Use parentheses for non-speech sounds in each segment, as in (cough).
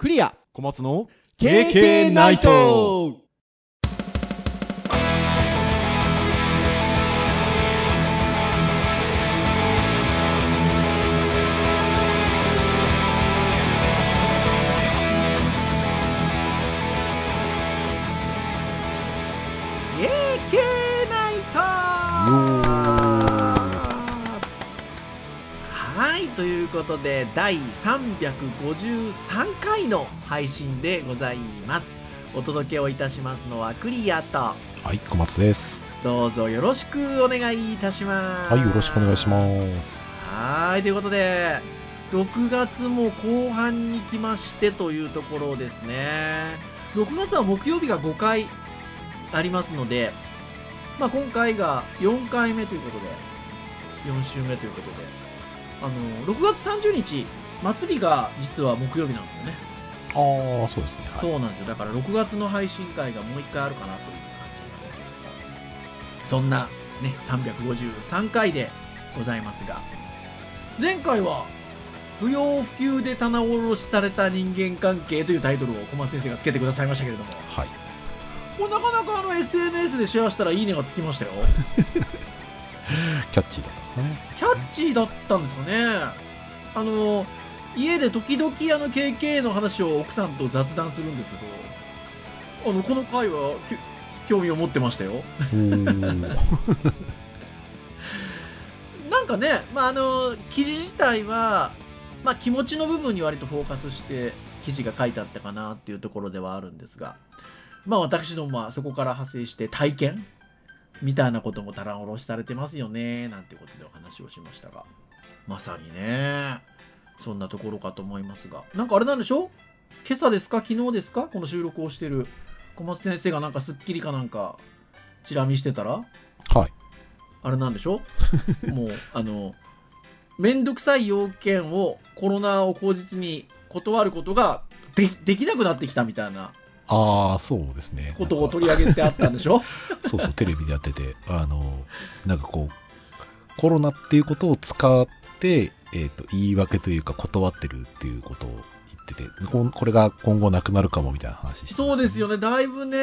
クリア。小松の KK ナイトということで第353回の配信でございます。お届けをいたしますのはクリアと。はい、小松です。どうぞよろしくお願いいたします。はい、よろしくお願いします。はいということで6月も後半に来ましてというところですね。6月は木曜日が5回ありますので、まあ、今回が4回目ということで4週目ということであの6月30日末日が実は木曜日なんですよね、ああ、そうですね。はい、そうなんですよ。だから6月の配信会がもう1回あるかなという感じなんですけど。そんなですね353回でございますが。前回は不要不急で棚卸しされた人間関係というタイトルを小松先生がつけてくださいましたけれども。はい。これなかなかあの SNS でシェアしたらいいねがつきましたよキャッチーだったんですかね。キャッチーだったんですかね。あの家で時々あの KK の話を奥さんと雑談するんですけどあのこの回はき興味を持ってましたよ。なんかね、まあ、あの記事自体は、まあ、気持ちの部分に割とフォーカスして記事が書いてあったかなっていうところではあるんですが、まあ、私どもはそこから派生して体験みたいなことも棚卸しされてますよねなんていうことでお話をしましたが。まさにね。そんなところかと思いますが。なんかあれなんでしょ？今朝ですか？昨日ですか？この収録をしてる。小松先生がなんか『スッキリ』かなんかチラ見してたら。はい。あれなんでしょ？(laughs) もう、あの、めんどくさい要件をコロナを口実に断ることがでできなくなってきたみたいなああ、そうですね。ことを取り上げてあったんでしょ？そうそう、テレビでやってて、あの、なんかこう、コロナっていうことを使って、えっ、と、言い訳というか断ってるっていうことを言ってて、こんこれが今後なくなるかもみたいな話してましたそうですよね。だいぶね、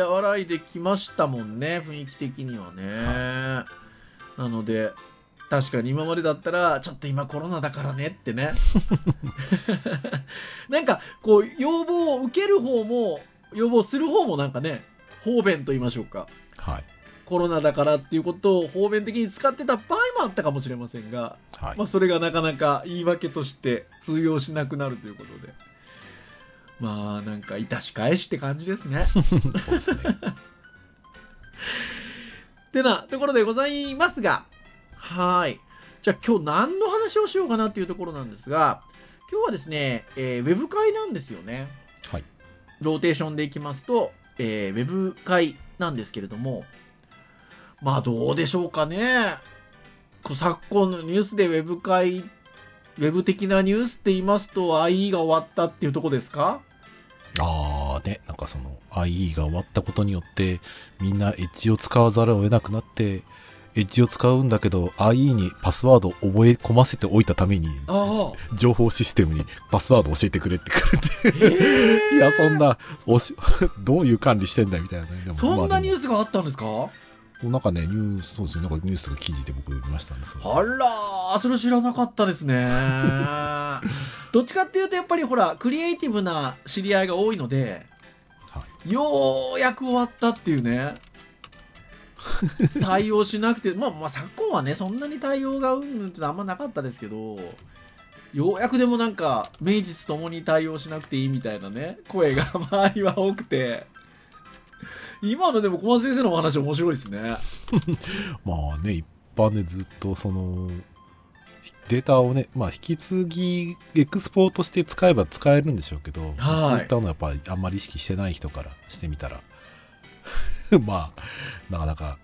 和らいできましたもんね、雰囲気的にはね。なので、確かに今までだったら、ちょっと今コロナだからねってね。(laughs) なんか、こう、要望を受ける方も、要望する方もなんかね、方便と言いましょうか。はい。コロナだからっていうことを方便的に使ってた場合もあったかもしれませんが、はい。まあ、それがなかなか言い訳として通用しなくなるということで。まあ、なんか、致し返しって感じですね。(laughs) そうですね。ってなところでございますが、はい。じゃあ今日何の話をしようかなっていうところなんですが、今日はですね、えーウェブ会なんですよね。ローテーションでいきますと、えーウェブ会なんですけれども、まあどうでしょうかね。昨今のニュースでウェブ会、ウェブ的なニュースって言いますと IE が終わったっていうとこですか？ああ、ね、なんかその IE が終わったことによって、みんなエッジを使わざるを得なくなって、エッジを使うんだけど、IE にパスワードを覚え込ませておいたために、あ情報システムにパスワード教えてくれってくれあ。て、え (laughs) いや、そんな、おし、(laughs) どういう管理してんだよみたいなね。そんなニューススがあったんですか？なんかね、ニュース、そうですね、なんかニュースとか記事で僕見ましたんですよ。あらー、それ知らなかったですね。(laughs) どっちかっていうと、やっぱりほら、クリエイティブな知り合いが多いので、はい。ようやく終わったっていうね。(laughs) 対応しなくて、まあまあ昨今はね、そんなに対応がうんぬんってあんまなかったですけど、ようやくでもなんか、名実ともに対応しなくていいみたいなね、声が (laughs) 周りは多くて、今のでも小松先生のお話面白いですね。(laughs) まあね、一般でずっとその、データをね、まあ引き継ぎ、エクスポートして使えば使えるんでしょうけど、そういったのはやっぱりあんまり意識してない人からしてみたら、(laughs) まあ、なかなか、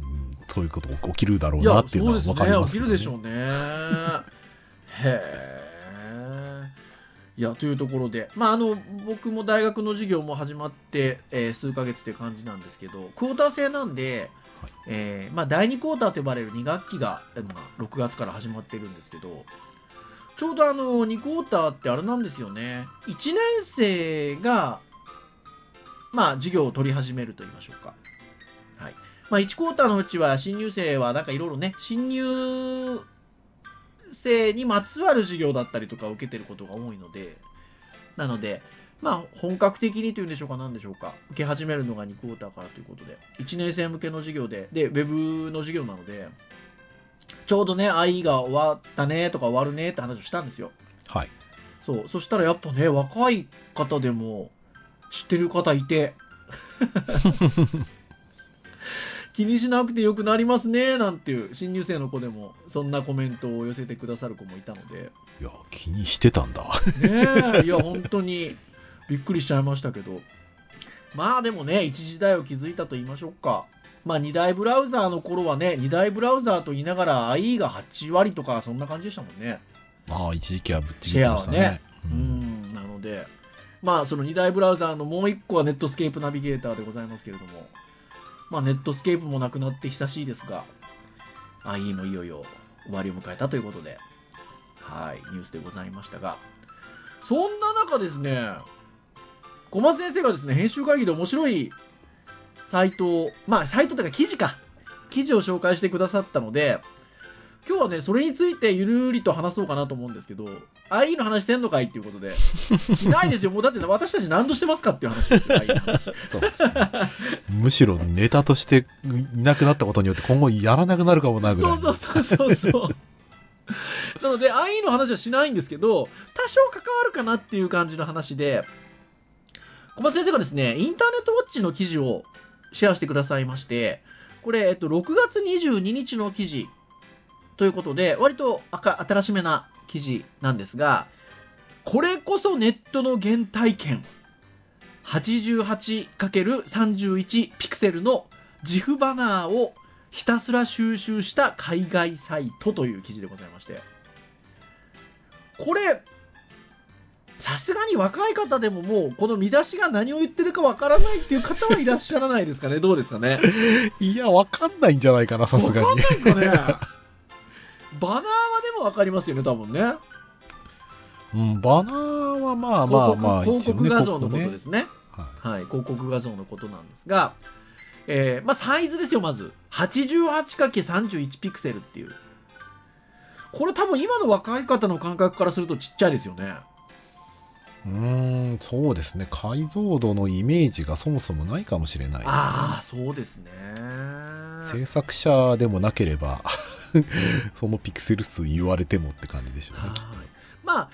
うん、そういうこと起きるだろうなっていうのはそうですね起き分かりますけど、るでしょうね。(laughs) へえいやというところで。まああの僕も大学の授業も始まって、えー数ヶ月って感じなんですけどクォーター制なんで、はい。えーまあ、第2クォーターと呼ばれる2学期が、えーまあ、6月から始まってるんですけどちょうどあの2クォーターってあれなんですよね。1年生がまあ授業を取り始めると言いましょうか。はい。まあ1クォーターのうちは新入生はなんかいろいろね新入生にまつわる授業だったりとかを受けてることが多いのでなのでまあ本格的にというんでしょうか何でしょうか。受け始めるのが2クォーターからということで1年生向けの授業ででウェブの授業なのでちょうどね IE が終わったねとか終わるねって話をしたんですよ。はい。そう。そしたらやっぱね若い方でも知ってる方いて。(laughs) 気にしなくてよくなりますねなんていう新入生の子でもそんなコメントを寄せてくださる子もいたので。いや、気にしてたんだ。ねえいや本当にびっくりしちゃいましたけど。まあでもね一時代を築いたと言いましょうか。まあ2大ブラウザーの頃はね2大ブラウザーと言いながら IE が8割とかそんな感じでしたもんね。まあ、一時期はぶっちぎってましたね。ううん。んなのでまあその2大ブラウザーのもう1個はネットスケープナビゲーターでございますけれども。まあネットスケープもなくなって久しいですが。IE もいよいよ終わりを迎えたということで。はいニュースでございましたが。そんな中ですね小松先生がですね編集会議で面白いサイトをまあサイトというか記事か。記事を紹介してくださったので今日はねそれについてゆるりと話そうかなと思うんですけど IE の話してんのかいっていうことでしないですよ。もうだって私たち何度してますかっていう話ですよ IE の話。むしろネタとしていなくなったことによって今後やらなくなるかもなぐらいの。そうそうそうそうそう。なので IE の話はしないんですけど多少関わるかなっていう感じの話で小松先生がですねインターネットウォッチの記事をシェアしてくださいましてこれ、えっと、6月22日の記事ということで割と赤新しめな記事なんですがこれこそネットの原体験。88×31 ピクセルの自負バナーをひたすら収集した海外サイトという記事でございまして。これさすがに若い方でももうこの見出しが何を言ってるかわからないっていう方はいらっしゃらないですかね？どうですかね？(laughs) いや、わかんないんじゃないかな、さすがに。わかんな。いですかね？バナーはでもわかかりますよね多分ねうん、バナーはまあまあまあ、広告画像のことですねはいはい、広告画像のことなんですが、えーまあ、サイズですよ、まず。88×31 ピクセルっていう。これ多分今の若い方の感覚からするとちっちゃいですよね。うーん、そうですね。解像度のイメージがそもそもないかもしれないね、ああ、そうですね。制作者でもなければ、(laughs) そのピクセル数言われてもって感じでしょうね、はいきっと。まあ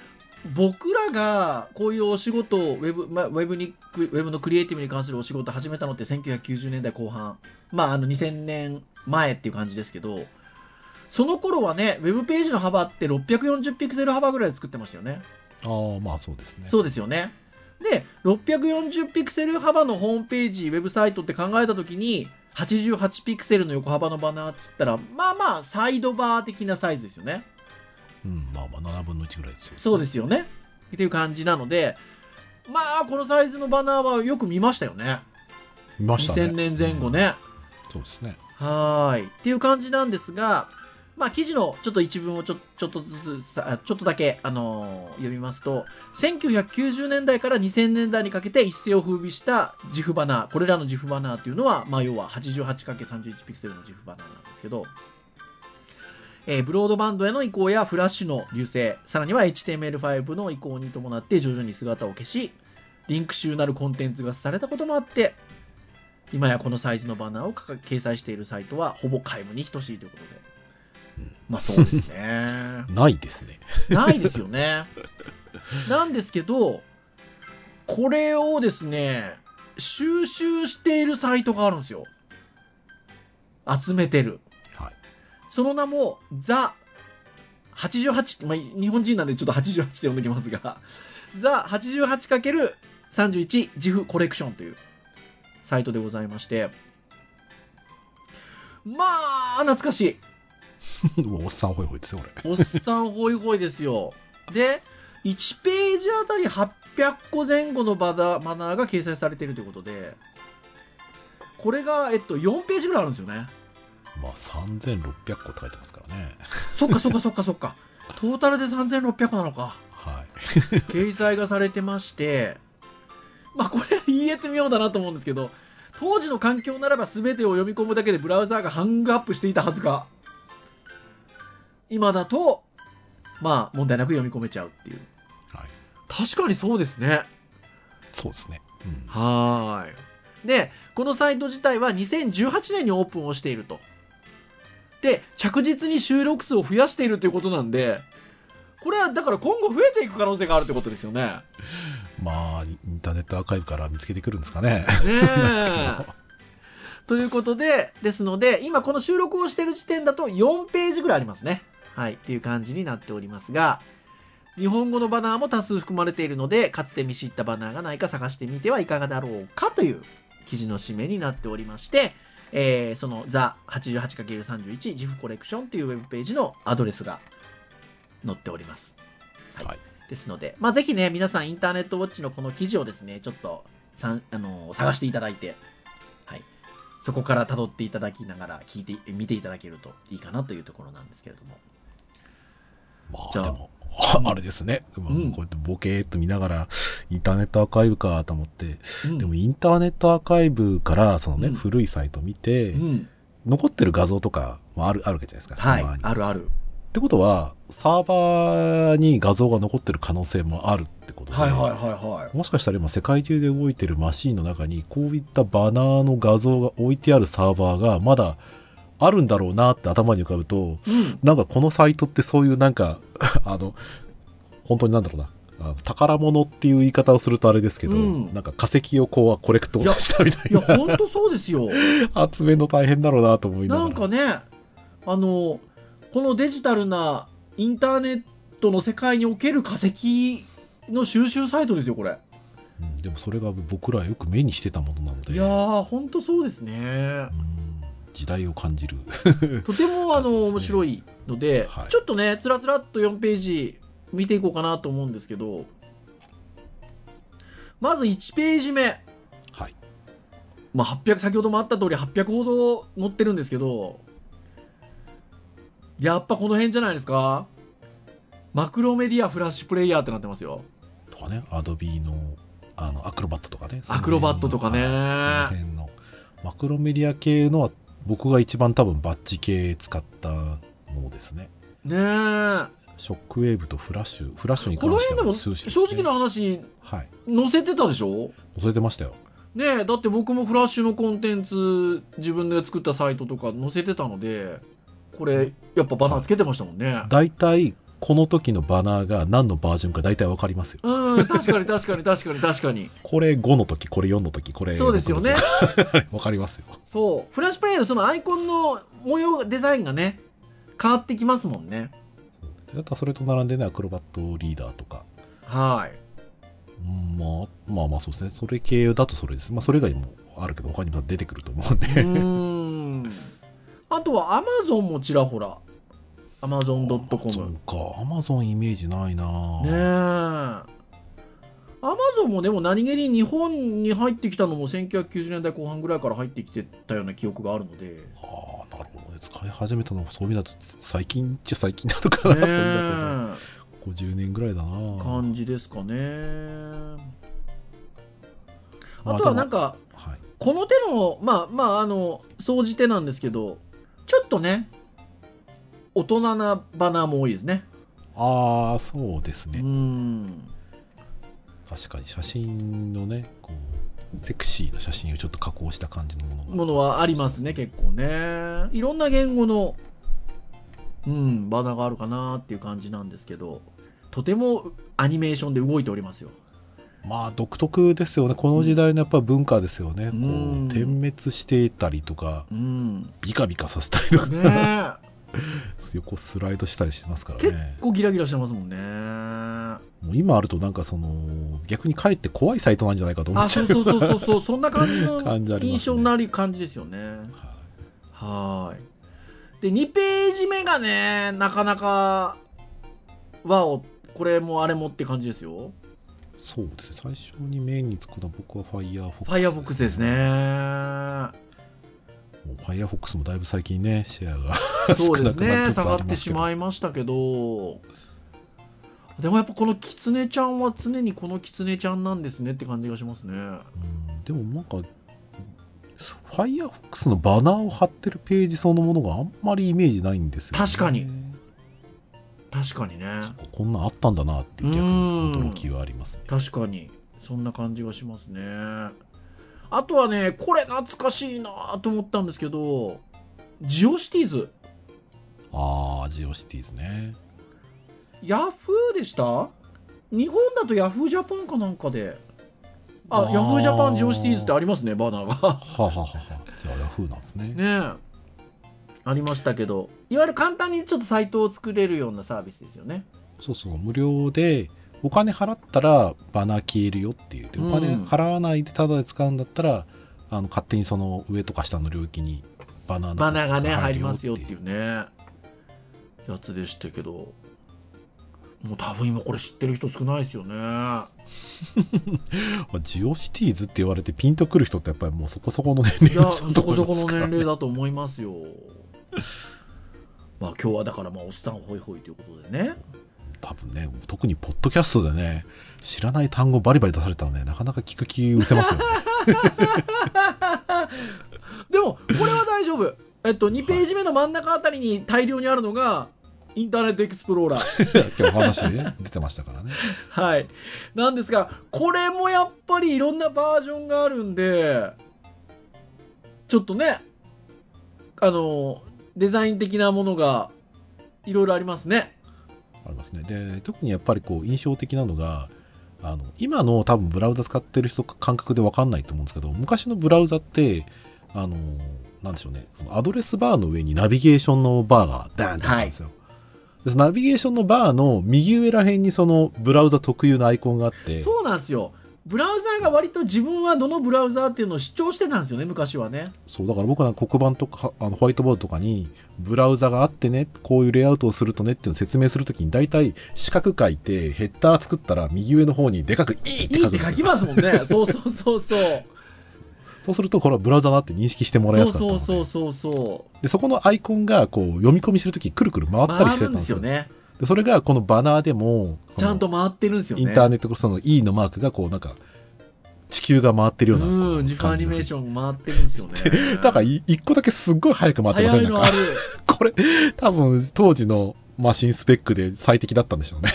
僕らがこういうお仕事をウェブ,、まあ、ウェブにウェブのクリエイティブに関するお仕事を始めたのって1990年代後半まああの2000年前っていう感じですけどその頃はねウェブページの幅って640ピクセル幅ぐらいで作ってましたよねああ、まあそうですね。そうですよねで640ピクセル幅のホームページウェブサイトって考えた時に88ピクセルの横幅のバナーっつったらまあまあサイドバー的なサイズですよねうん、まあまあ7分の1ぐらいですよ。そうですよね。っていう感じなので、まあ、このサイズのバナーはよく見ましたよね。見ましたね。2000年前後ね。うん。そうですね。はーい。っていう感じなんですが、まあ、記事のちょっと一文をちょちょっとずつ、ちょっとだけ、あのー読みますと、1990年代から2000年代にかけて一世を風靡した自負バナー、これらの自負バナーというのは、まあ、要は 88×31 ピクセルの自負バナーなんですけど、えーブロードバンドへの移行やフラッシュの流星、さらには HTML5 の移行に伴って徐々に姿を消し、リンク集なるコンテンツがされたこともあって、今やこのサイズのバナーを掲載しているサイトはほぼ皆無に等しいということで。まあそうですね。(laughs) ないですね。ないですよね。なんですけど、これをですね、収集しているサイトがあるんですよ。集めてる。はい。その名も、ザ・88、まあ、日本人なんでちょっと88って呼んできますが、(laughs) ザ 88×31 自負コレクションというサイトでございまして、まあ、懐かしい。(laughs) おっさんホイホイですよ、これ。おっさんホイホイですよ。で、1ページあたり800個前後のバナマナーが掲載されているということで、これが、えっと、4ページぐらいあるんですよね。まあ3600個って書いてますからね。そっかそっかそっかそっか。トータルで3600なのか。はい。掲載がされてまして、まあこれ言えてみようだなと思うんですけど、当時の環境ならば全てを読み込むだけでブラウザーがハングアップしていたはずが、今だと、まあ問題なく読み込めちゃうっていう。はい。確かにそうですね。そうですね。うん。はーい。で、このサイト自体は2018年にオープンをしていると。で、着実に収録数を増やしているということなんで、これはだから今後増えていく可能性があるってことですよね。(laughs) まあ、インターネットアーカイブから見つけてくるんですかね。ね。(laughs) ということで、ですので、今この収録をしている時点だと4ページぐらいありますね。はい。っていう感じになっておりますが、日本語のバナーも多数含まれているので、かつて見知ったバナーがないか探してみてはいかがだろうかという記事の締めになっておりまして、えーその The88×31 ジフコレクションというウェブページのアドレスが載っております。はい。はいですので、まあ、ぜひね、皆さんインターネットウォッチのこの記事をですね、ちょっとさん、あのー探していただいて、はい。そこから辿っていただきながら聞いて、見ていただけるといいかなというところなんですけれども。まあ、じゃあでも、ああれですね。まあうんこうやってボケーっと見ながら、インターネットアーカイブかと思って、うんでもインターネットアーカイブから、そのね、うん古いサイト見て、うん。残ってる画像とかもあるあるわけじゃないですか。はい。あるある。ってことは、サーバーに画像が残ってる可能性もあるってことで、はいはいはいはい。もしかしたら今世界中で動いてるマシーンの中にこういったバナーの画像が置いてあるサーバーがまだあるんだろうなって頭に浮かぶとうん。なんかこのサイトってそういうなんか (laughs) あの本当になんだろうな宝物っていう言い方をするとあれですけど、うんなんか化石をこうコレクトしたみたいいや、なほんとそうですよ。集めるの大変だろうなと思いながらなんかね、あの、このデジタルなインターネットの世界における化石の収集サイトですよ、これ。うんでもそれが僕らよく目にしてたものなのでいやー、ほんとそうですねう。ん時代を感じる。(laughs) とてもあのね面白いので、(laughs) はい。ちょっとね、つらつらっと4ページ見ていこうかなと思うんですけど、まず1ページ目。はい。まあ、800先ほどもあった通り800ほど載ってるんですけどやっぱこの辺じゃないですか。マクロメディアフラッシュプレイヤーってなってますよ。とかね、アドビのあのアクロバットとかね。アクロバットとかね。その辺の。マクロメディア系のは僕が一番多分バッチ系使ったものですね。ねえショックウェーブとフラッシュ、フラッシュにこの関して辺でもは数字です、正ね。直な話はい。載せてたでしょ？載せてましたよ。ねえだって僕もフラッシュのコンテンツ自分で作ったサイトとか載せてたのでこれやっぱバナーつけてましたもんね、大体、この時のバナーが何のバージョンか大体わかりますよ。うん確かに確かに確かに確かにこれ5の時、これ4の時、これそうですよね6の時わかりますよ。そうフラッシュプレイヤーのそのアイコンの模様デザインがね変わってきますもんねあとはそれと並んでね、アクロバットリーダーとか。はいうんまあ、まあまあそうですね。それ系だとそれです。まあそれ以外にもあるけど、他にも出てくると思うんで。うーんあとはアマゾンもちらほらアマゾン .com そうか、アマゾンイメージないな。ねえ。アマゾンもでも何気に日本に入ってきたのも1990年代後半ぐらいから入ってきてたような記憶があるので。ああ、なるほどね。使い始めたのもそういう意味だと、最近っちゃ最近なのかな、ねそういうだとね。ここ10年ぐらいだな。え感じですかね。まあとはなんかはい。この手のまあまああの総じてなんですけどちょっとね大人なバナーも多いですね。ああ、そうですうね。ん。確かに写真のね、こう、セクシーな写真をちょっと加工した感じのものが。ものはありますね結構ね。いろんな言語のうんバナーがあるかなっていう感じなんですけどとてもアニメーションで動いておりますよ。まあ独特ですよね。この時代のやっぱ文化ですよね。こうん。う、点滅していたりとか、うん。ビカビカさせたりとか、ねえ (laughs) 横スライドしたりしてますから結ね。構ギラギラしてますもんねもう今あるとなんかその、逆にかえって怖いサイトなんじゃないかと思あっちゃそうう。そうそうそうそうそ (laughs) んな感じの印象になる感じですよねはいはーいで2ページ目がねなかなかわおこれもあれもって感じですよそうですね。最初にメインにつくのは僕は Firefox。ファイアボックスですね。Firefox もだいぶ最近ね、シェアが (laughs) そうですね、下がってしまいましたけど、でもやっぱこのキツネちゃんは常にこのキツネちゃんなんですねって感じがしますね。うんでもなんか、Firefox のバナーを貼ってるページそのものがあんまりイメージないんですよ、ね。確かに確かにね。こんなんあったんだなっていう逆うんに驚きはありますね。確かにそんな感じがしますねあとはねこれ懐かしいなと思ったんですけどジオシティーズ。ああ、ジオシティーズね。ヤフーでした？日本だとヤフージャパンかなんかで。ああー。ヤフージャパンジオシティーズってありますねバナーが。はあ、はあはあは。あ、じゃあヤフーなんですね。(laughs) ねえ。ありましたけど。いわゆる簡単にちょっとサイトを作れるようなサービスですよね。そうそう、無料で、お金払ったらバナー消えるよっていう。でお金うん払わないでタダで使うんだったら、あの勝手にその上とか下の領域にバナーのバナーがね入りますよってういうね。やつでしたけど。もう多分今これ知ってる人少ないですよね。(laughs) まあジオシティーズって言われてピンとくる人ってやっぱりもうそこそこの年齢いやそこそこの年齢だと思いますよ。まあ今日はだからまあおっさんホイホイということでね多分ね特にポッドキャストでね知らない単語バリバリ出されたらねなかなか聞く気失せますよねでもこれは大丈夫えっと2ページ目の真ん中あたりに大量にあるのがインターネットエクスプローラー今日お話で、ね、出てましたからねはい。なんですが、これもやっぱりいろんなバージョンがあるんで、ちょっとね、あの、デザイン的なものがいろいろありますね。ありますね。で特にやっぱりこう印象的なのがあの今の多分ブラウザ使ってる人感覚で分かんないと思うんですけど昔のブラウザってあのなんでしょうね。そのアドレスバーの上にナビゲーションのバーがダーンってあるんですよ、でそのナビゲーションのバーの右上ら辺にそのブラウザ特有のアイコンがあってそうなんですよ。ブラウザーが割と自分はどのブラウザーっていうのを主張してたんですよね、昔はね。そうだから僕は黒板とかあのホワイトボードとかにブラウザがあってねこういうレイアウトをするとねっていうのを説明するときに大体四角書いてヘッダー作ったら右上の方にでかく「いい!」っていい書くんですよって書きますもんね。そうそうそうそう。そうするとこれはブラウザだなって認識してもらいやそうすかったのでそうそうそうそう。でそこのアイコンがこう読み込みするときくるくる回ったりしてた回るんでんですすよよね。でそれがこのバナーでもちゃんと回ってるんですよね。インターネットその E のマークがこうなんか地球が回ってるようなうん、自負アニメーショョン回ってるんですよね。ン (laughs) だからい一個だけすっごい早く回ってませんなんか。(laughs) これ多分当時のマシンスペックで最適だったんでしょうね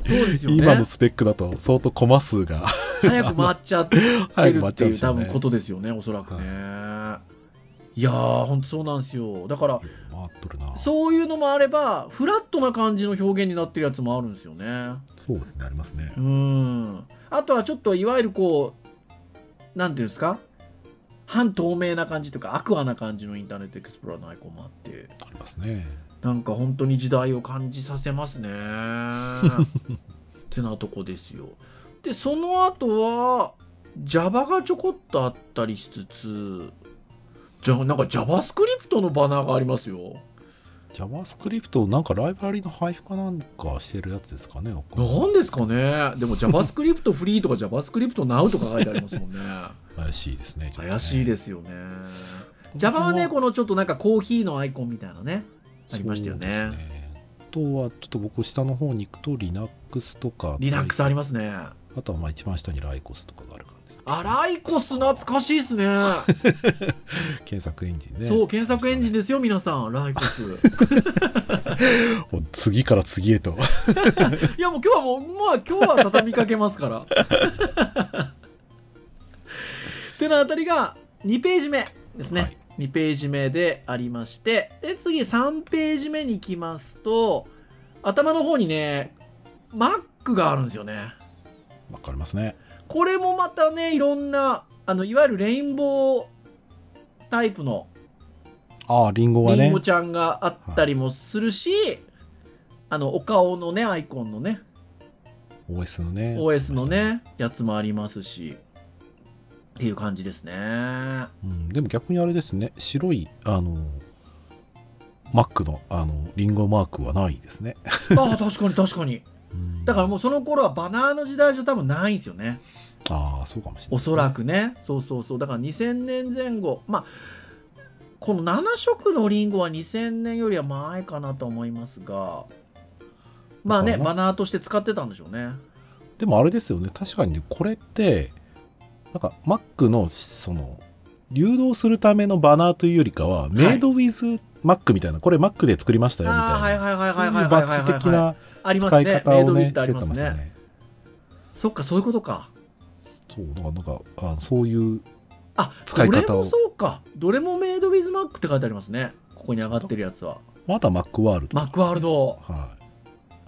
そうですよね。今のスペックだと相当コマ数が早く回っちゃってる早く回っっていう多ちゃうんでしょうね分ことですよね、おそらくね。いやー、ほんとそうなんですよ。だから、そういうのもあれば、フラットな感じの表現になってるやつもあるんですよね。そうですねありますねうん。あとはちょっといわゆるこう、なんていうんですか？半透明な感じとか、アクアな感じのインターネットエクスプローラーのアイコンもあって、ありますねなんか本当に時代を感じさせますね。ってなとこですよ。で、その後は、Java がちょこっとあったりしつつ、じゃあなんか JavaScript のバナーがありますよ。JavaScript なんかライブラリの配布かなんかしてるやつですかねなんですかねでも JavaScript フリーとか JavaScript Now とか書いてありますもんね。怪しいですね怪しいでですよね。Java はね、このちょっとなんかコーヒーのアイコンみたいなね、ありましたよね。あとはちょっと僕下の方に行くと Linux とか Linux ありますね。あとはまあ一番下にライコスとかがある感じです、ね、あライコス懐かしいっすね。(laughs) 検索エンジンねそう、検索エンジンですよ、皆さん、ライコス。(laughs) 次から次へと (laughs) いや、もう今日はもう、まあ今日は畳みかけますから。ってなあたりが2ページ目ですね。はい2ページ目でありまして、で、次3ページ目に行きますと、頭の方にね、Mac があるんですよね。わかりますねこれもまたね、いろんな、あの、いわゆるレインボータイプのああリンゴはねリンゴちゃんがあったりもするし、あの、お顔のね、アイコンのね、OS のね OS のね、やつもありますし、っていう感じですね。うん、でも逆にあれですね白いあの Mac のあのリンゴマークはないですね、ああ、確かに確かに。うんだからもうその頃はバナーの時代じゃ多分ないんですよね。ああそうかもしれないおそらくね。そうそうそう。だから2000年前後。まあ、この7色のリンゴは2000年よりは前かなと思いますがまあねバナーとして使ってたんでしょうねでもあれですよね、確かにねこれって、なんか Mac のその、流動するためのバナーというよりかは、メイドウィズ Mac みたいな、これ Mac で作りましたよみたいな。ああはいはいはいそうはいいうはいはいバッはいはいチ的なあります使いね方をね、メイドウィズってあしてまりますねすよね。そっかそういうことかそう、だからなんか、あそういう、あ使い方を。どれもそうか。どれもメイドウィズマックって書いてありますね。ここに上がってるやつは。まだ Mac ワールド。マックワールド。は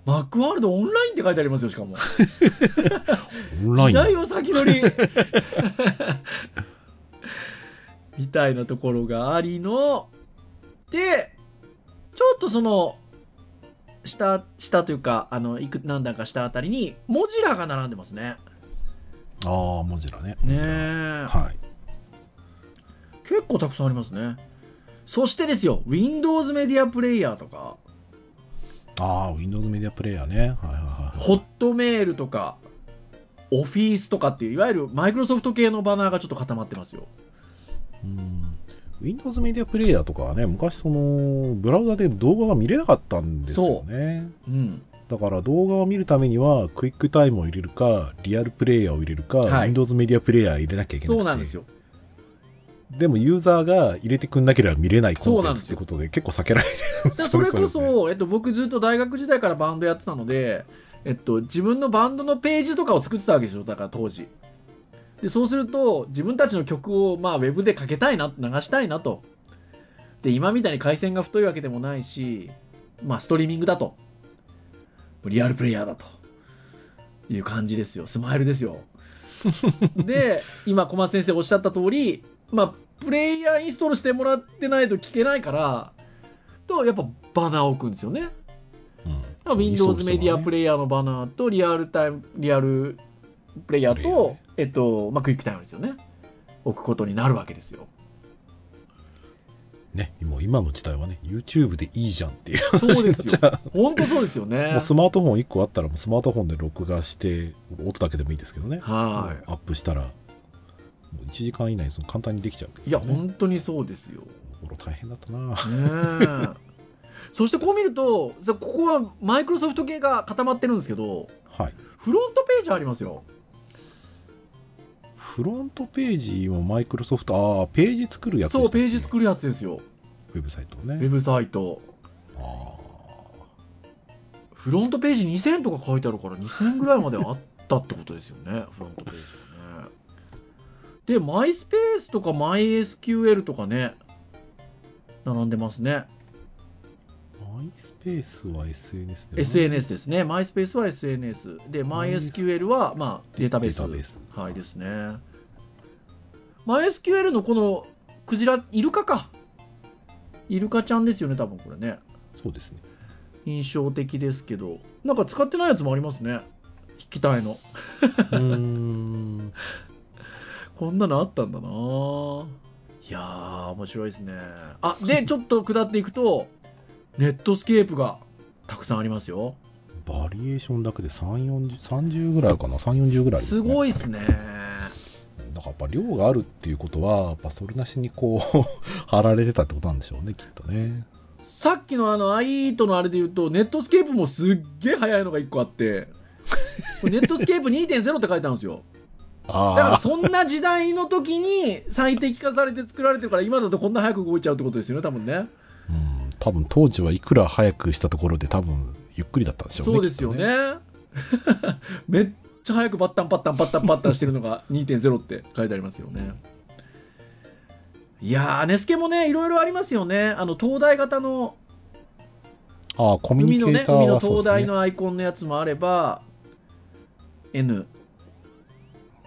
マックワールドオンラインって書いてありますよしかも。い。(laughs) オンライン。時代を先取り。みたいなところがありの。でちょっとその下下というかあのいく何段か下あたりにモジラが並んでますねああ、文字だね。ねえ、はい。結構たくさんありますねそしてですよ Windows メディアプレイヤーとかああ、Windows メディアプレイヤーね。はいはいはい。ホットメールとかオフィスとかっていういわゆるマイクロソフト系のバナーがちょっと固まってますようん Windows メディアプレイヤーとかはね、昔その、ブラウザで動画が見れなかったんですよね。うんだから動画を見るためには、クイックタイムを入れるか、リアルプレイヤーを入れるか、はい。Windows メディアプレイヤーを入れなきゃいけなくて。そうなんですよ。でもユーザーが入れてくんなければ見れないコンテンツってことで結構避けられる。だからそれこそ、えっと、僕ずっと大学時代からバンドやってたので、えっと、自分のバンドのページとかを作ってたわけですよだから当時。でそうすると自分たちの曲を、まあ、ウェブでかけたいな流したいなと。で今みたいに回線が太いわけでもないし、まあ、ストリーミングだとリアルプレイヤーだという感じですよ。スマイルですよ。(laughs) で今小松先生おっしゃった通りまあプレイヤーインストールしてもらってないと聞けないからとやっぱバナーを置くんですよね。うん。Windows メディアプレイヤーのバナーとリアルタイムリアルプレイヤーとね、えっとまあ、クイックタイムですよね。置くことになるわけですよ。ね、もう今の時代はね、YouTube でいいじゃんっていうそうですよ話になっちゃ本当そうですようね (laughs) もう。スマートフォン1個あったらもうスマートフォンで録画して、音だけでもいいですけどね。はアップしたら、もう1時間以内にその簡単にできちゃうわけい。いやですよ、ね。本当にそうですよ。大変だったな (laughs) そしてこう見るとさここはマイクロソフト系が固まってるんですけどはい。フロントページありますよ。フロントページもマイクロソフト、ああ、ページ作るやつでしたそうページ作るやつですよ。ウェブサイトをね。ウェブサイト。あフロントページ2000とか書いてあるから2000ぐらいまであったってことですよね。(laughs) フロントページがね。でマイスペースとかマイ SQL とかね並んでますね。ーマイスペースは SNS で SNS ですね。マイスペースは SNS でマイ SQL はまあデータベース。データベース。はいですね。マイ SQL のこのクジライルカかイルカちゃんですよね多分これねそうですね。印象的ですけどなんか使ってないやつもありますね筆記体のうーん。(laughs) こんなのあったんだないやー面白いですねあで (laughs) ちょっと下っていくとネットスケープがたくさんありますよバリエーションだけで3、40、30ぐらいかな ?3、40ぐらいです。ごいっすねだからやっぱ量があるっていうことは、やっぱそれなしにこう、(laughs) 貼られてたってことなんでしょうね、きっとね。さっきのあの IE8 のあれで言うとネットスケープもすっげえ速いのが1個あってネットスケープ2.0って書いてあるんですよ。だからあそんな時代の時に最適化されて作られてるから今だとこんな早く動いちゃうってことですよね多分ね。あ、うん、多分当時はいくら早くしたところで多分ゆっくりだったんでしょうね。そうですよね。きっ (laughs) めっちゃ早くバッタンパッタンパッタンパッタンしてるのが (laughs) 2.0って書いてありますよねいやーネスケもねいろいろありますよねあの灯台型の。ああ、コミュニ海のねケーター海の灯はそうですね。台のアイコンのやつもあれば N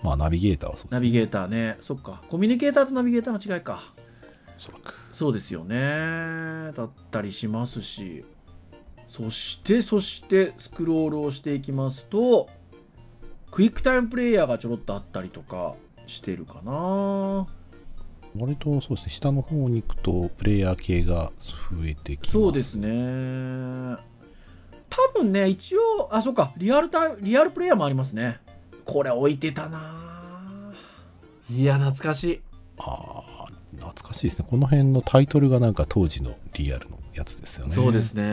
まあ、ナビゲーターはそうですね。ナビゲーターねそっかコミュニケーターとナビゲーターの違いかおそらく。そうですよねだったりしますしそしてそしてスクロールをしていきますとクイックタイムプレイヤーがちょろっとあったりとかしてるかな割とそうですね、下の方に行くと、プレイヤー系が増えてきます。そうですね多分ね一応あそうかリアルタイムリアルプレイヤーもありますねこれ置いてたないや懐かしいああ、懐かしいですね。この辺のタイトルがなんか当時のリアルのやつですよね。そうですね。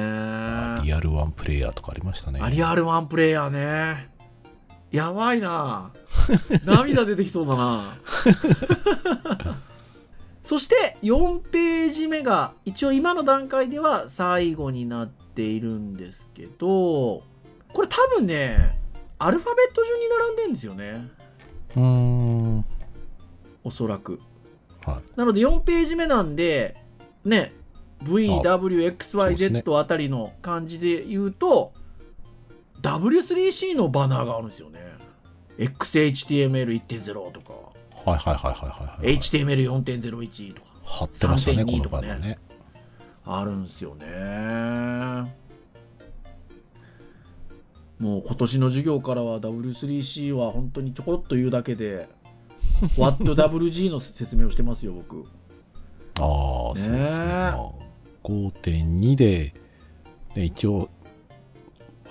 リアルワンプレイヤーとかありましたね。リアルワンプレイヤーね。やばいな。(laughs) 涙出てきそうだな。(laughs) そして4ページ目が一応今の段階では最後になっているんですけどこれ多分ねアルファベット順に並んでんですよね。うん。おそらく、はなので4ページ目なんでね VWXYZ あたりの感じで言うと W3C のバナーがあるんですよね。XHTML1.0 とか。はいはいはいはいはいはい。HTML4.01 とか。貼ってましたね、3.2このとかね。ね。あるんですよね。もう今年の授業からは W3C は本当にちょこっと言うだけで (laughs) WhatWG の説明をしてますよ僕。ああ、そうですね。ねえ。まあ5.2で、ね、一応、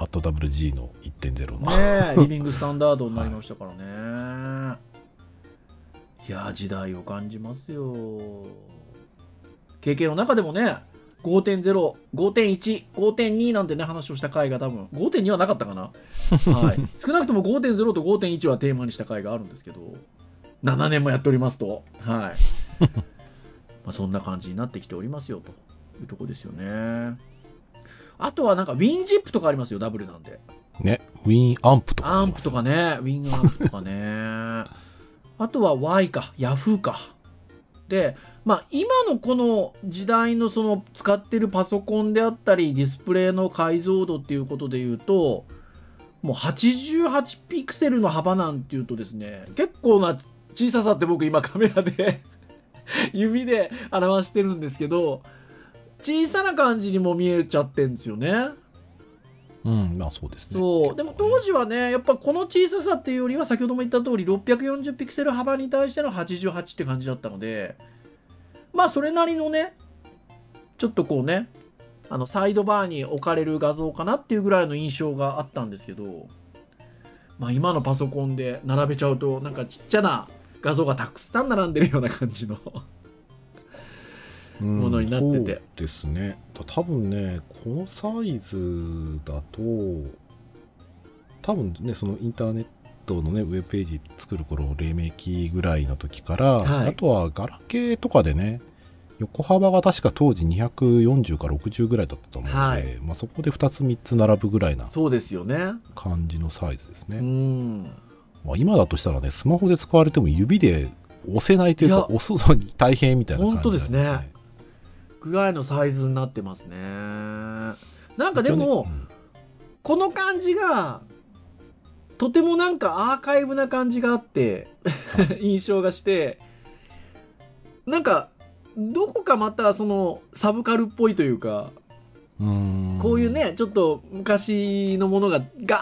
WG の1.0の。ねえリビングスタンダードになりましたからね、い、やー時代を感じますよ。経験の中でもね5.0、5.1、5.2なんてね話をした回が多分5.2はなかったかな、はい、(laughs) 少なくとも5.0と5.1はテーマにした回があるんですけど7年もやっておりますと。はい。(laughs) まあそんな感じになってきておりますよというとこですよねあとはなんか WinZip とかありますよダブルなんでね、ウィンアンプとか。アンプとかね、ウィングアンプとかね。(laughs) あとは Y か、Yahoo か。で、まあ今のこの時代のその使ってるパソコンであったり、ディスプレイの解像度っていうことで言うと、もう88ピクセルの幅なんていうとですね、結構な小ささって僕今カメラで (laughs) 指で表してるんですけど、小さな感じにも見えちゃってんですよね。うん、まあそうですね。そうでも当時はねやっぱこの小ささっていうよりは先ほども言った通り640ピクセル幅に対しての88って感じだったのでまあそれなりのねちょっとこうねあのサイドバーに置かれる画像かなっていうぐらいの印象があったんですけどまあ今のパソコンで並べちゃうとなんかちっちゃな画像がたくさん並んでるような感じのうんものになってて。そうですね。た多分ね、このサイズだと、多分ね、そのインターネットのね、ウェブページ作る頃、黎明期ぐらいの時から、はい。あとはガラケーとかでね、横幅が確か当時240から60ぐらいだったと思うので、はい。まあ、そこで2つ3つ並ぶぐらいなそうですよね。感じのサイズですね。うん。まあ、今だとしたらね、スマホで使われても指で押せないというか、押すのに大変みたいな感じ本当ですね。ぐらいのサイズになってますね。なんかでも、うん。この感じがとてもなんかアーカイブな感じがあって (laughs) 印象がしてなんかどこかまたそのサブカルっぽいというかうん。こういうねちょっと昔のものがガ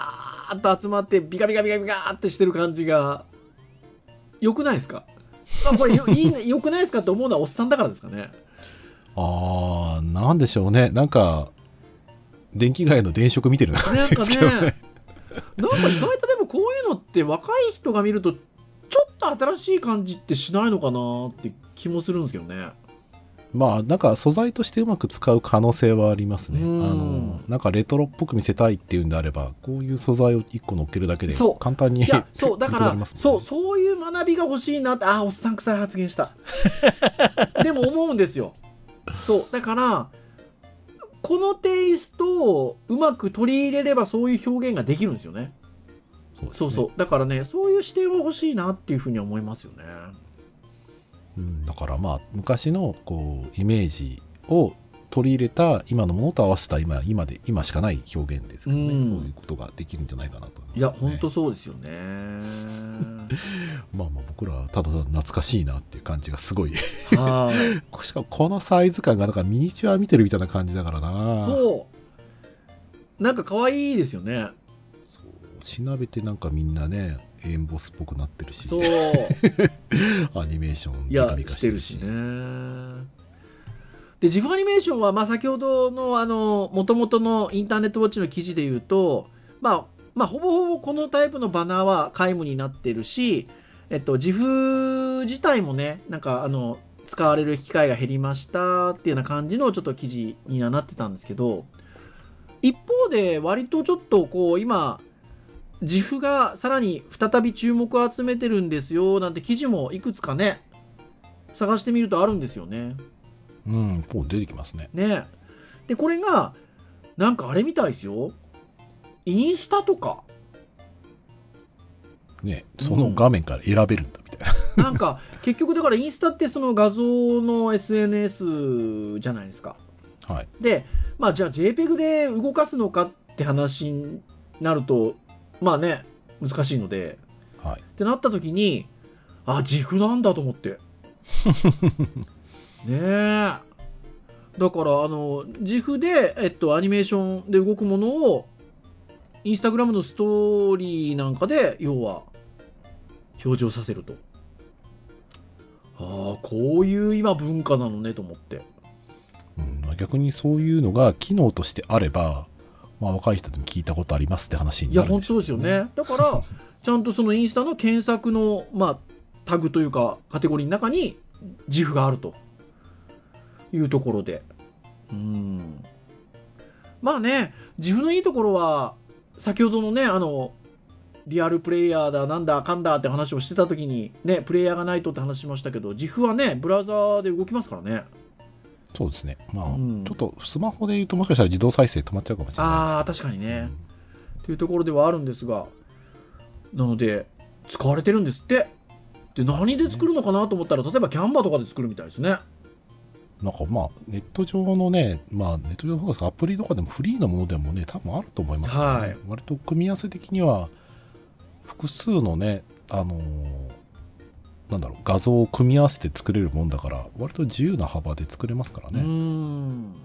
ーッと集まってビカビカビカビカーってしてる感じが良くないですか？(laughs) あこれよいいね良くないですかって思うのはおっさんだからですかねああ、なんでしょうね。なんか、電気街の電飾見てる？な。なんかね (laughs) なんか意外とでもこういうのって若い人が見るとちょっと新しい感じってしないのかなって気もするんですけどね。まあ、なんか素材としてうまく使う可能性はありますね。んの、なんかレトロっぽく見せたいっていうんであれば、こういう素材を1個乗っけるだけで簡単にいや、(laughs) そう、だから、ねそう、そういう学びが欲しいなって、あー、おっさん臭い発言した。(laughs) でも思うんですよ。そう、だから、このテイストをうまく取り入れればそういう表現ができるんですよね。そうねそうそう。だからね、そういう視点は欲しいなっていうふうには思いますよね。うん、だからまあ昔のこうイメージを取り入れた今のものと合わせた今今で今しかない表現ですけどね、うんそういうことができるんじゃないかなと思います、いや、ほんとそうですよね。(laughs) まあまあ僕らはただ懐かしいなっていう感じがすごいはい。(laughs) しかもこのサイズ感がなんかミニチュア見てるみたいな感じだからなそう。なんか可愛いですよね。そうしなべてなんかみんなねエンボスっぽくなってるしそう。(laughs) アニメーションいやしてるしね。で、ジフアニメーションは、まあ、先ほどの、あの、もともとのインターネットウォッチの記事で言うと、まあ、まあ、ほぼほぼこのタイプのバナーは皆無になってるし、えっと、自負自体もね、なんか、あの、使われる機会が減りましたっていうような感じのちょっと記事にはなってたんですけど一方で割とちょっとこう今自負がさらに再び注目を集めてるんですよなんて記事もいくつかね探してみるとあるんですよね。うん、こう出てきますね。ねでこれがなんかあれみたいですよインスタとかね、その画面から選べるんだみたいな。なんか結局だからインスタってその画像の SNS じゃないですか。はい。でまあじゃあ JPEG で動かすのかって話になるとまあね難しいのではい。ってなった時にあ自負なんだと思って (laughs) ねえ。だからあの自負で、えっと、アニメーションで動くものをインスタグラムのストーリーなんかで要は表示をさせると。ああこういう今文化なのねと思って。うんまあ逆にそういうのが機能としてあれば、まあ、若い人でも聞いたことありますって話にいやなるん本当そうですよね。だからちゃんとそのインスタの検索のまあタグというかカテゴリーの中に自負があるというところで。うん。まあね自負のいいところは先ほどのねあのリアルプレイヤーだなんだかんだって話をしてた時にねプレイヤーがないとって話しましたけど自負はねブラウザーで動きますからね。そうですね。まあ、うん。ちょっとスマホで言うともしかしたら自動再生止まっちゃうかもしれないああ確かにね。けど。というところではあるんですがなので使われてるんですってで何で作るのかなと思ったら例えばキャンバーとかで作るみたいですねなんかまあ、ネット上のね、まあ、ネット上のアプリとかでもフリーのものでもね、多分あると思いますけどね、はい。割と組み合わせ的には、複数のね、あのーなんだろう、画像を組み合わせて作れるもんだから、割と自由な幅で作れますからね。ん。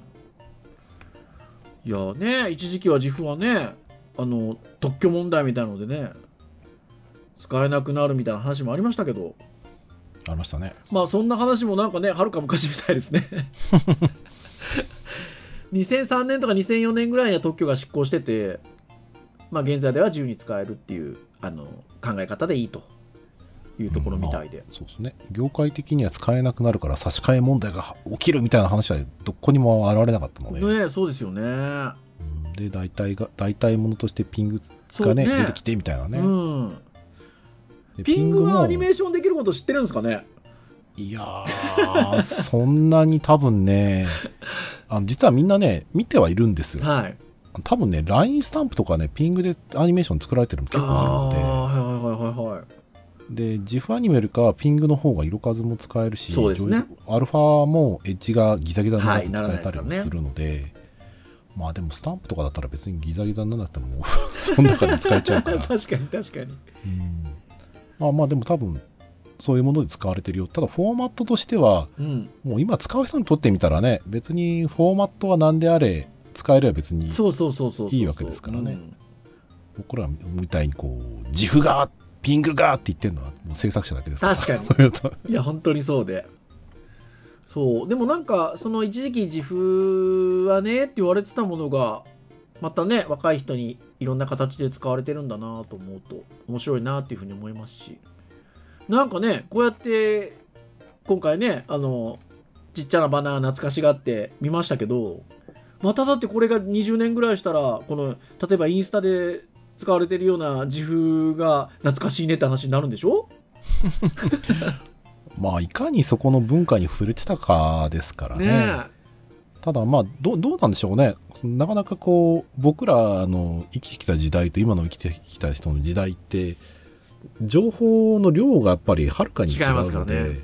いやね一時期は自負はねあの特許問題みたいなのでね使えなくなるみたいな話もありましたけどありましたね。まあそんな話もなんかねはるか昔みたいですね。(laughs) 2003年とか2004年ぐらいには特許が失効しててまあ現在では自由に使えるっていうあの考え方でいいというところみたいで、まあそうですね。業界的には使えなくなるから差し替え問題が起きるみたいな話はどこにも現れなかったので、ねそうですよね。うん。で、大体が、大体ものとしてピングがね、出てきてみたいなね。うん。でピングがも。アニメーションできること知ってるんですかね？いやー、(laughs) そんなに多分ね、あの実はみんなね、見てはいるんですよ。はい。多分ね、LINE スタンプとかね、ピングでアニメーション作られてるの結構あああはいはいはいはいはい。るので、で、GIF アニメよりかはピングの方が色数も使えるし、そうですね。アルファもエッジがギザギザになって使えたりもするので、まあでもスタンプとかだったら別にギザギザにならなくても、(laughs) その中で使えちゃうから。(laughs) 確かに確かに。うんまあまあでも多分、そういうもので使われてるよ。ただフォーマットとしては、うん。もう今使う人にとってみたらね、別にフォーマットは何であれ、使えれば別にそうそうそうそうそういいわけですからね。うん。僕らみたいにこう、自負が、ピングがって言ってるのはもう制作者だけですから。確かに。そういうと。いや本当にそうで。そう。でもなんかその一時期自負はねって言われてたものがまたね若い人にいろんな形で使われてるんだなと思うと面白いなっていうふうに思いますし。なんかねこうやって今回ねあのちっちゃなバナー懐かしがって見ましたけどまただってこれが20年ぐらいしたらこの例えばインスタで使われてるような自負が懐かしいねって話になるんでしょ？(laughs) まあ、いかにそこの文化に触れてたかですからね。ねただまあど、どうなんでしょうね。なかなかこう、僕らの生きてきた時代と今の生きてきた人の時代って、情報の量がやっぱりはるかに違う違いますかので、らね。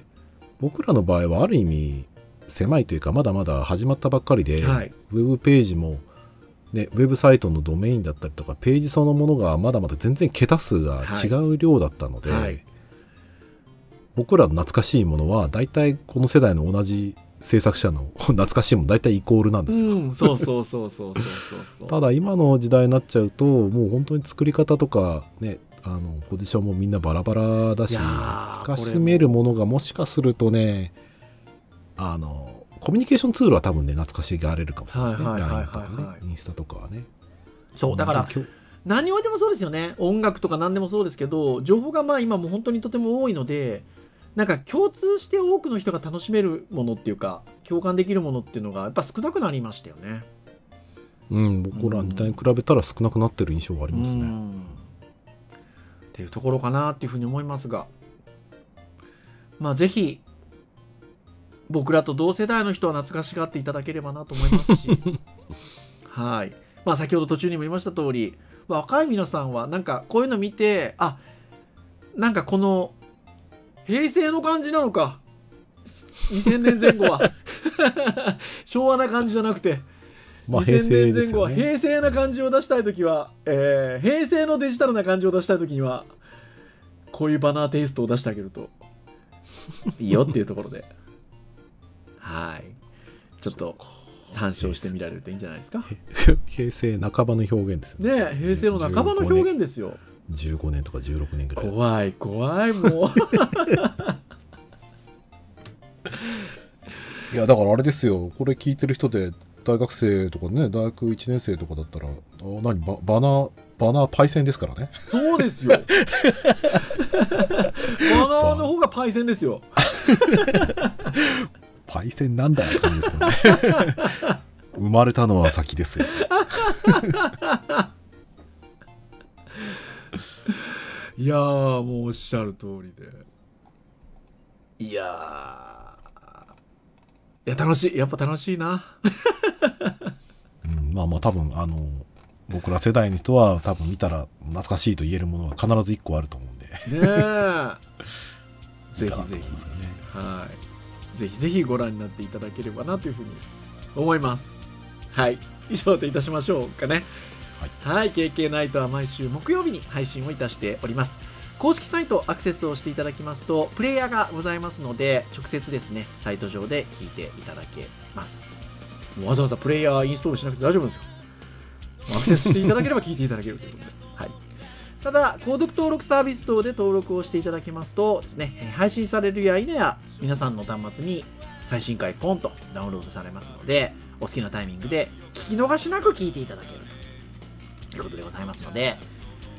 僕らの場合はある意味狭いというかまだまだ始まったばっかりで、はい。ウェブページも、ね、ウェブサイトのドメインだったりとかページそのものがまだまだ全然桁数が違う量だったので、はい。僕らの懐かしいものは大体この世代の同じ制作者の (laughs) 懐かしいもの大体イコールなんですよ、うん、そうそうそうそうそうそう。ただ今の時代になっちゃうともう本当に作り方とかねあのポジションもみんなバラバラだしいやー懐かしめるものがもしかするとねあのコミュニケーションツールは多分ね懐かしがれるかもしれないですね。LINE とかねインスタとかはね。そう、だから、何においてもそうですよね。音楽とか何でもそうですけど、情報がまあ今もう本当にとても多いので、なんか共通して多くの人が楽しめるものっていうか共感できるものっていうのがやっぱ少なくなりましたよね。うん、僕ら時代に比べたら少なくなってる印象がありますね。うんっていうところかなっていうふうに思いますがまあぜひ僕らと同世代の人は懐かしがっていただければなと思いますし (laughs) はいまあ先ほど途中にも言いました通り、まあ、若い皆さんはなんかこういうの見てあなんかこの平成の感じなのか。2000年前後は。(laughs) 昭和な感じじゃなくて。まあ、平2000成年前後は。平成な感じを出したい時は、えー平成のデジタルな感じを出したい時にはこういうバナーテイストを出してあげると。いいよっていうところで。(laughs) はい。ちょっと参照してみられるといいんじゃないですか。平成半ばの表現ですよね。ねえ平成の半ばの表現ですよ15年とか16年ぐらい。怖い怖いもう (laughs) いや、だからあれですよ、これ聞いてる人で、大学生とかね、大学1年生とかだったら、あ何バ、バナー、バナーパイセンですからね。そうですよバナーの方がパイセンですよ (laughs) パイセンなんだって感じですけどね。生まれたのは先ですよ。(laughs) いやーもうおっしゃる通りで。いやー。いや楽しい。やっぱ楽しいな。うん、まあまあ多分、あの、僕ら世代の人は多分見たら懐かしいと言えるものは必ず1個あると思うんで。ねえ。ぜひぜひ。ね。はい。ぜひぜひご覧になっていただければなというふうに思います。はい。以上といたしましょうかねはい、KK ナイトは毎週木曜日に配信をいたしております。公式サイトアクセスをしていただきますとプレイヤーがございますので直接ですねサイト上で聞いていただけます。わざわざプレイヤーインストールしなくて大丈夫ですよ。アクセスしていただければ聞いていただけるということで、はい、ただ購読登録サービス等で登録をしていただけますとですね配信されるや否や皆さんの端末に最新回ポンとダウンロードされますのでお好きなタイミングで聞き逃しなく聞いていただける。いうことでございますので、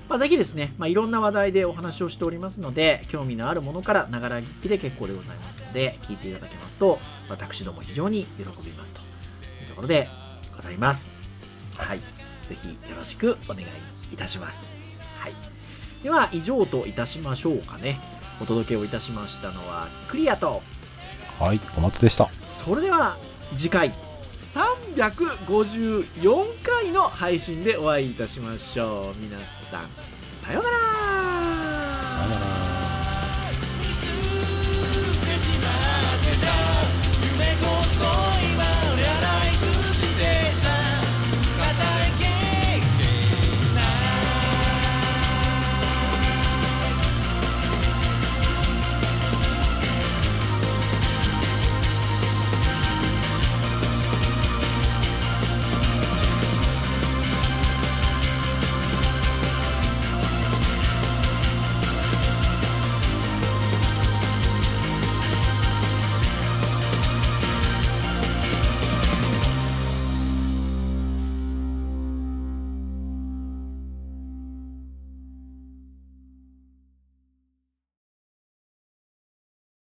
まあ、ぜひですね、まあ、いろんな話題でお話をしておりますので興味のあるものからながら聞きで結構でございますので聞いていただけますと私ども非常に喜びますと。いうところでございます。はい。ぜひよろしくお願いいたします。はい。では以上といたしましょうかね。お届けをいたしましたのはクリアと。はい、小松でした。それでは次回354回の配信でお会いいたしましょう皆さんさようならさよなら。